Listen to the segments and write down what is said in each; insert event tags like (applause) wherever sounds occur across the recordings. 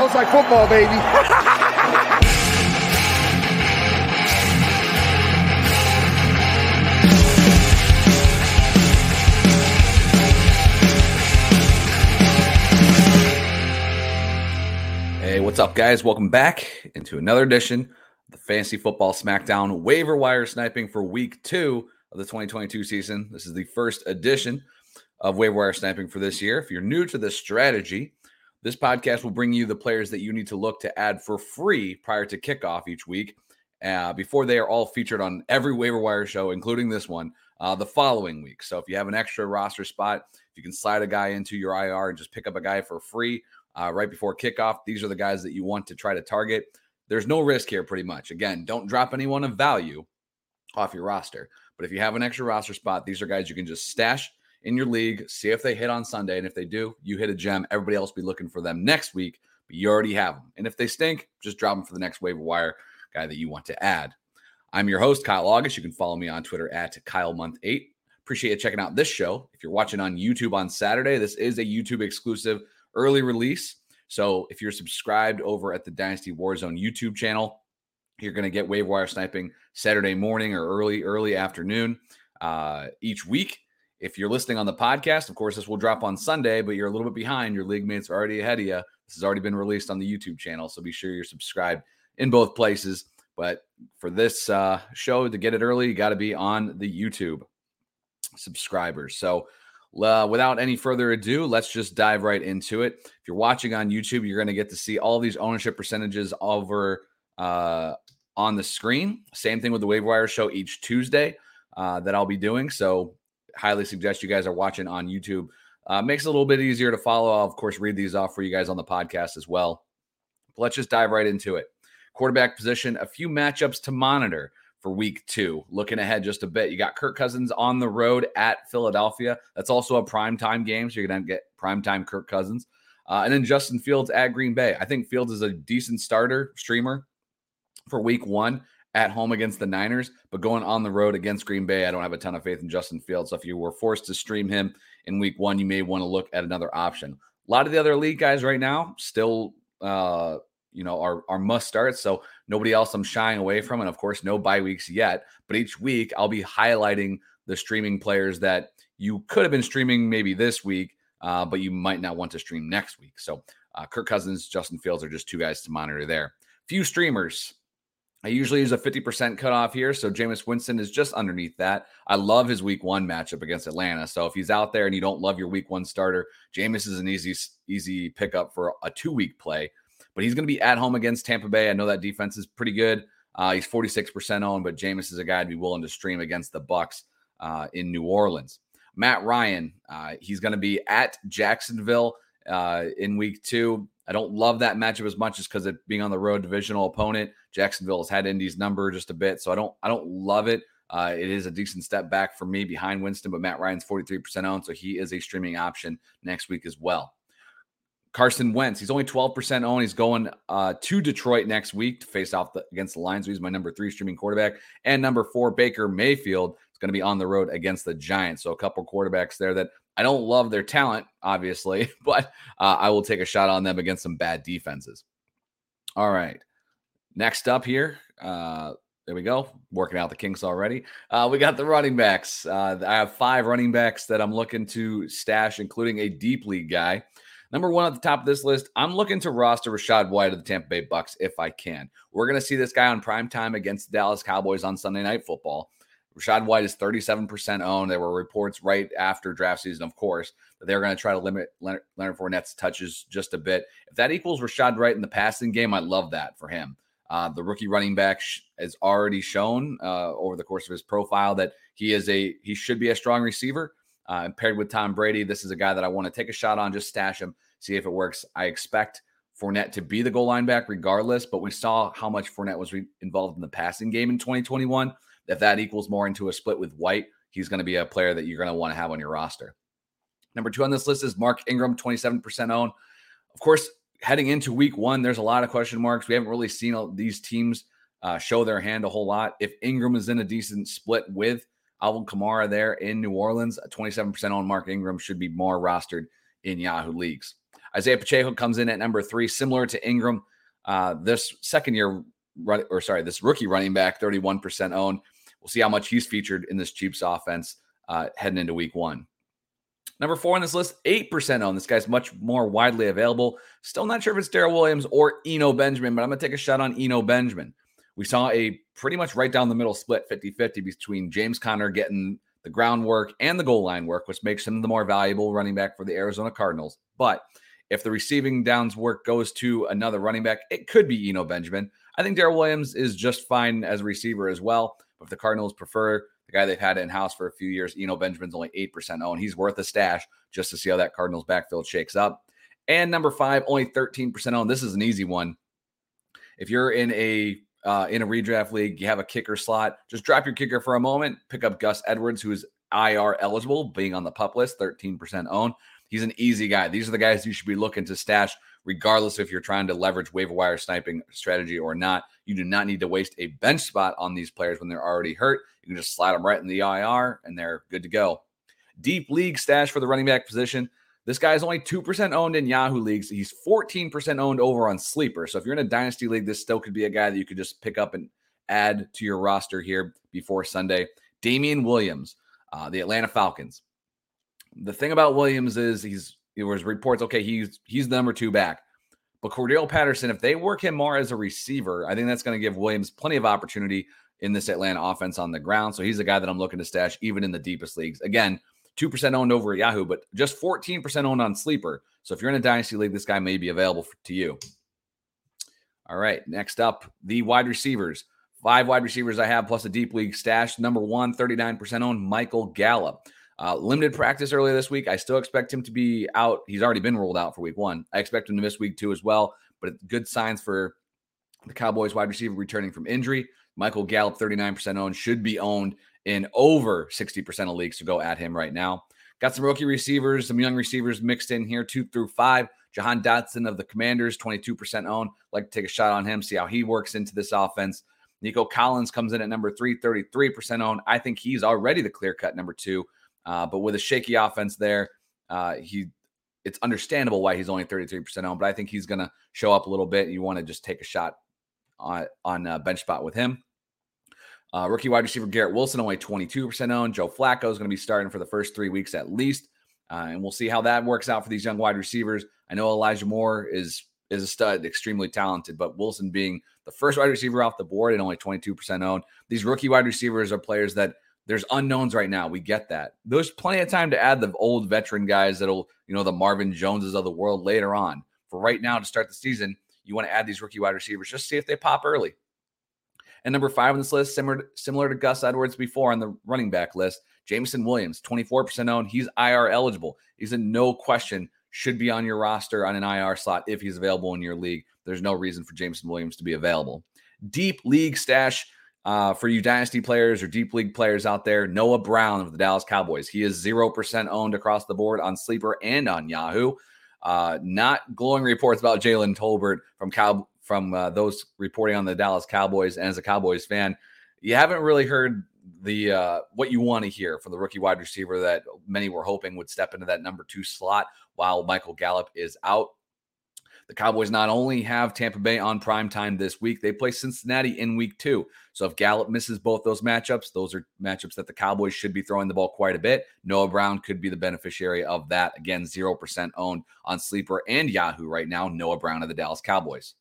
Smells like football, baby. (laughs) Hey, what's up, guys? Welcome back into another edition of the Fantasy Football Smackdown waiver wire sniping for week two of the 2022 season. This is the first edition of waiver wire sniping for this year. If you're new to this strategy, this podcast will bring you the players that you need to look to add for free prior to kickoff each week, uh, before they are all featured on every waiver wire show, including this one, uh, the following week. So if you have an extra roster spot, if you can slide a guy into your IR and just pick up a guy for free uh, right before kickoff. These are the guys that you want to try to target. There's no risk here, pretty much. Again, don't drop anyone of value off your roster. But if you have an extra roster spot, these are guys you can just stash in your league, see if they hit on Sunday. And if they do, you hit a gem. Everybody else be looking for them next week, but you already have them. And if they stink, just drop them for the next waiver wire guy that you want to add. I'm your host, Kyle August. You can follow me on Twitter at KyleMonth8. Appreciate you checking out this show. If you're watching on YouTube on Saturday, this is a YouTube exclusive early release. So if you're subscribed over at the Dynasty Warzone YouTube channel, you're going to get wave wire sniping Saturday morning or early, early afternoon uh, each week. If you're listening on the podcast, of course, this will drop on Sunday, but you're a little bit behind. Your league mates are already ahead of you. This has already been released on the YouTube channel. So be sure you're subscribed in both places. But for this uh, show to get it early, you got to be on the YouTube subscribers. So uh, without any further ado, let's just dive right into it. If you're watching on YouTube, you're going to get to see all these ownership percentages over uh, on the screen. Same thing with the Wave Wire show each Tuesday uh, that I'll be doing. So, highly suggest you guys are watching on YouTube. Uh, makes it a little bit easier to follow. I'll, of course, read these off for you guys on the podcast as well. But let's just dive right into it. Quarterback position, a few matchups to monitor for week two. Looking ahead just a bit, you got Kirk Cousins on the road at Philadelphia. That's also a prime time game, so you're going to get prime time Kirk Cousins. Uh, and then Justin Fields at Green Bay. I think Fields is a decent starter, streamer for week one at home against the Niners, but going on the road against Green Bay, I don't have a ton of faith in Justin Fields. So if you were forced to stream him in week one, you may want to look at another option. A lot of the other league guys right now still uh, you know, are, are must starts. So nobody else I'm shying away from. And of course, no bye weeks yet. But each week I'll be highlighting the streaming players that you could have been streaming maybe this week, uh, but you might not want to stream next week. So uh, Kirk Cousins, Justin Fields are just two guys to monitor there. Few streamers. I usually use a 50% cutoff here. So Jameis Winston is just underneath that. I love his week one matchup against Atlanta. So if he's out there and you don't love your week one starter, Jameis is an easy, easy pickup for a two week play but he's going to be at home against Tampa Bay. I know that defense is pretty good. Uh, he's 46% owned, but Jameis is a guy to be willing to stream against the Bucs uh, in New Orleans. Matt Ryan, uh, he's going to be at Jacksonville uh, in week two. I don't love that matchup as much as because it being on the road divisional opponent. Jacksonville has had Indy's number just a bit, so I don't I don't love it. Uh, it is a decent step back for me behind Winston, but Matt Ryan's 43% owned, so he is a streaming option next week as well. Carson Wentz, he's only 12% owned. He's going uh, to Detroit next week to face off the, against the Lions. He's my number three streaming quarterback. And number four, Baker Mayfield going to be on the road against the Giants. So a couple quarterbacks there that I don't love their talent, obviously, (laughs) but uh, I will take a shot on them against some bad defenses. All right. Next up here, uh, there we go. Working out the kinks already. Uh, we got the running backs. Uh, I have five running backs that I'm looking to stash, including a deep league guy. Number one at the top of this list, I'm looking to roster Rachaad White of the Tampa Bay Bucs if I can. We're going to see this guy on prime time against the Dallas Cowboys on Sunday Night Football. Rachaad White is 37% owned. There were reports right after draft season, of course, that they're going to try to limit Leonard, Leonard Fournette's touches just a bit. If that equals Rachaad White in the passing game, I love that for him. Uh, the rookie running back sh- has already shown uh, over the course of his profile that he is a he should be a strong receiver. Uh, paired with Tom Brady, this is a guy that I want to take a shot on, just stash him, see if it works. I expect Fournette to be the goal line back regardless, but we saw how much Fournette was re- involved in the passing game in 2021. If that equals more into a split with White, he's going to be a player that you're going to want to have on your roster. Number two on this list is Mark Ingram, 27% owned. Of course, heading into week one, there's a lot of question marks. We haven't really seen these teams uh, show their hand a whole lot. If Ingram is in a decent split with Alvin Kamara there in New Orleans. 27% on Mark Ingram should be more rostered in Yahoo leagues. Isaiah Pacheco comes in at number three, similar to Ingram. Uh, this second year, or sorry, this rookie running back, 31% owned. We'll see how much he's featured in this Chiefs offense uh, heading into week one. Number four on this list, 8% owned. This guy's much more widely available. Still not sure if it's Darrel Williams or Eno Benjamin, but I'm going to take a shot on Eno Benjamin. We saw a pretty much right down the middle split 50 50 between James Conner getting the groundwork and the goal line work, which makes him the more valuable running back for the Arizona Cardinals. But if the receiving downs work goes to another running back, it could be Eno Benjamin. I think Darrel Williams is just fine as a receiver as well. But if the Cardinals prefer the guy they've had in house for a few years, Eno Benjamin's only 8% owned. He's worth a stash just to see how that Cardinals backfield shakes up. And number five, only 13% owned. This is an easy one. If you're in a uh, in a redraft league, you have a kicker slot, just drop your kicker for a moment, pick up Gus Edwards, who is IR eligible, being on the pup list, 13% owned. He's an easy guy. These are the guys you should be looking to stash, regardless if you're trying to leverage waiver wire sniping strategy or not. You do not need to waste a bench spot on these players when they're already hurt. You can just slide them right in the IR and they're good to go. Deep league stash for the running back position. This guy is only 2% owned in Yahoo leagues. He's 14% owned over on Sleeper. So if you're in a dynasty league, this still could be a guy that you could just pick up and add to your roster here before Sunday. Damien Williams, uh, the Atlanta Falcons. The thing about Williams is he's there was reports, okay, he's he's number two back. But Cordarrelle Patterson, if they work him more as a receiver, I think that's going to give Williams plenty of opportunity in this Atlanta offense on the ground. So he's a guy that I'm looking to stash even in the deepest leagues. Again, 2% owned over Yahoo, but just 14% owned on Sleeper. So if you're in a dynasty league, this guy may be available for, to you. All right, next up, the wide receivers. Five wide receivers I have plus a deep league stash. Number one, 39% owned, Michael Gallup. Uh, limited practice earlier this week. I still expect him to be out. He's already been ruled out for week one. I expect him to miss week two as well, but good signs for the Cowboys wide receiver returning from injury. Michael Gallup, 39% owned, should be owned in over 60% of leagues to go at him right now. Got some rookie receivers, some young receivers mixed in here, two through five. Jahan Dotson of the Commanders, 22% owned. Like to take a shot on him, see how he works into this offense. Nico Collins comes in at number three, 33% owned. I think he's already the clear cut number two. Uh, but with a shaky offense there, uh, he it's understandable why he's only 33% owned, but I think he's going to show up a little bit. You want to just take a shot on, on uh, bench spot with him. Uh, rookie wide receiver Garrett Wilson, only 22% owned. Joe Flacco is going to be starting for the first three weeks at least. Uh, and we'll see how that works out for these young wide receivers. I know Elijah Moore is is a stud, extremely talented, but Wilson being the first wide receiver off the board and only 22% owned. These rookie wide receivers are players that there's unknowns right now. We get that. There's plenty of time to add the old veteran guys that'll, you know, the Marvin Joneses of the world later on. For right now, to start the season, you want to add these rookie wide receivers, just see if they pop early. And number five on this list, similar, similar to Gus Edwards before on the running back list, Jameson Williams, 24% owned. He's IR eligible. He's a no question, should be on your roster on an IR slot if he's available in your league. There's no reason for Jameson Williams to be available. Deep league stash uh, for you dynasty players or deep league players out there. Noah Brown of the Dallas Cowboys. He is 0% owned across the board on Sleeper and on Yahoo. Uh, not glowing reports about Jalen Tolbert from Cow from uh, those reporting on the Dallas Cowboys. And as a Cowboys fan, you haven't really heard the uh, what you want to hear from the rookie wide receiver that many were hoping would step into that number two slot while Michael Gallup is out. The Cowboys not only have Tampa Bay on prime time this week, they play Cincinnati in week two. So if Gallup misses both those matchups, those are matchups that the Cowboys should be throwing the ball quite a bit. Noah Brown could be the beneficiary of that. Again, 0% owned on Sleeper and Yahoo right now. Noah Brown of the Dallas Cowboys.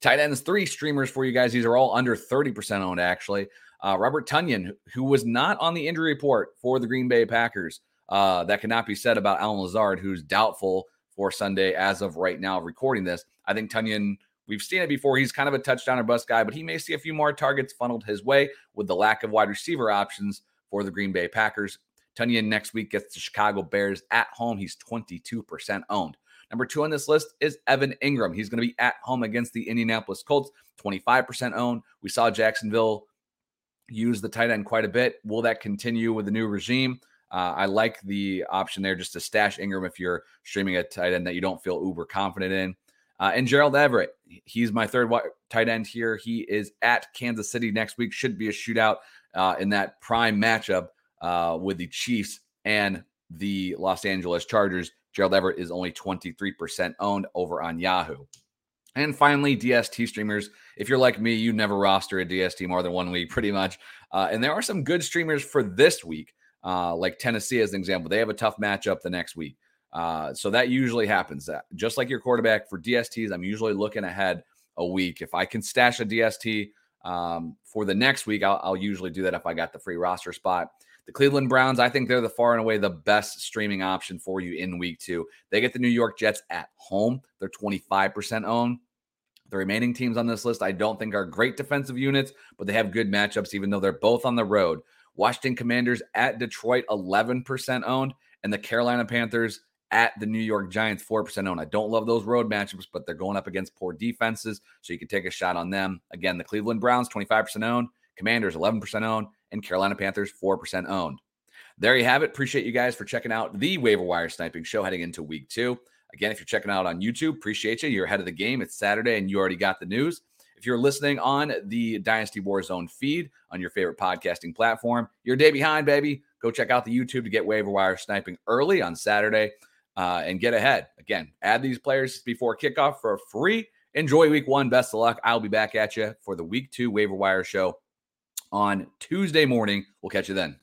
Tight ends, three streamers for you guys. These are all under 30% owned, actually. Uh, Robert Tonyan, who was not on the injury report for the Green Bay Packers. Uh, that cannot be said about Allen Lazard, who's doubtful for Sunday as of right now, recording this. I think Tonyan, we've seen it before. He's kind of a touchdown or bust guy, but he may see a few more targets funneled his way with the lack of wide receiver options for the Green Bay Packers. Tonyan next week gets the Chicago Bears at home. He's 22% owned. Number two on this list is Evan Engram. He's going to be at home against the Indianapolis Colts, 25% owned. We saw Jacksonville use the tight end quite a bit. Will that continue with the new regime? Uh, I like the option there just to stash Engram if you're streaming a tight end that you don't feel uber confident in. Uh, and Gerald Everett, he's my third tight end here. He is at Kansas City next week. Should be a shootout uh, in that prime matchup uh, with the Chiefs and the Los Angeles Chargers Gerald Everett is only 23% owned over on Yahoo. And finally, DST streamers. If you're like me, you never roster a DST more than one week, pretty much. Uh, and there are some good streamers for this week, uh, like Tennessee as an example. They have a tough matchup the next week. Uh, so that usually happens. That just like your quarterback for DSTs, I'm usually looking ahead a week. If I can stash a DST um, for the next week, I'll, I'll usually do that if I got the free roster spot. The Cleveland Browns, I think they're the far and away the best streaming option for you in week two. They get the New York Jets at home. They're 25% owned. The remaining teams on this list, I don't think are great defensive units, but they have good matchups, even though they're both on the road. Washington Commanders at Detroit, 11% owned, and the Carolina Panthers at the New York Giants, 4% owned. I don't love those road matchups, but they're going up against poor defenses, so you can take a shot on them. Again, the Cleveland Browns, 25% owned, Commanders, 11% owned, and Carolina Panthers, 4% owned. There you have it. Appreciate you guys for checking out the waiver wire sniping show heading into week two. Again, if you're checking out on YouTube, appreciate you. You're ahead of the game. It's Saturday and you already got the news. If you're listening on the Dynasty Warzone feed on your favorite podcasting platform, you're a day behind, baby. Go check out the YouTube to get waiver wire sniping early on Saturday uh, and get ahead. Again, add these players before kickoff for free. Enjoy week one. Best of luck. I'll be back at you for the week two waiver wire show on Tuesday morning. We'll catch you then.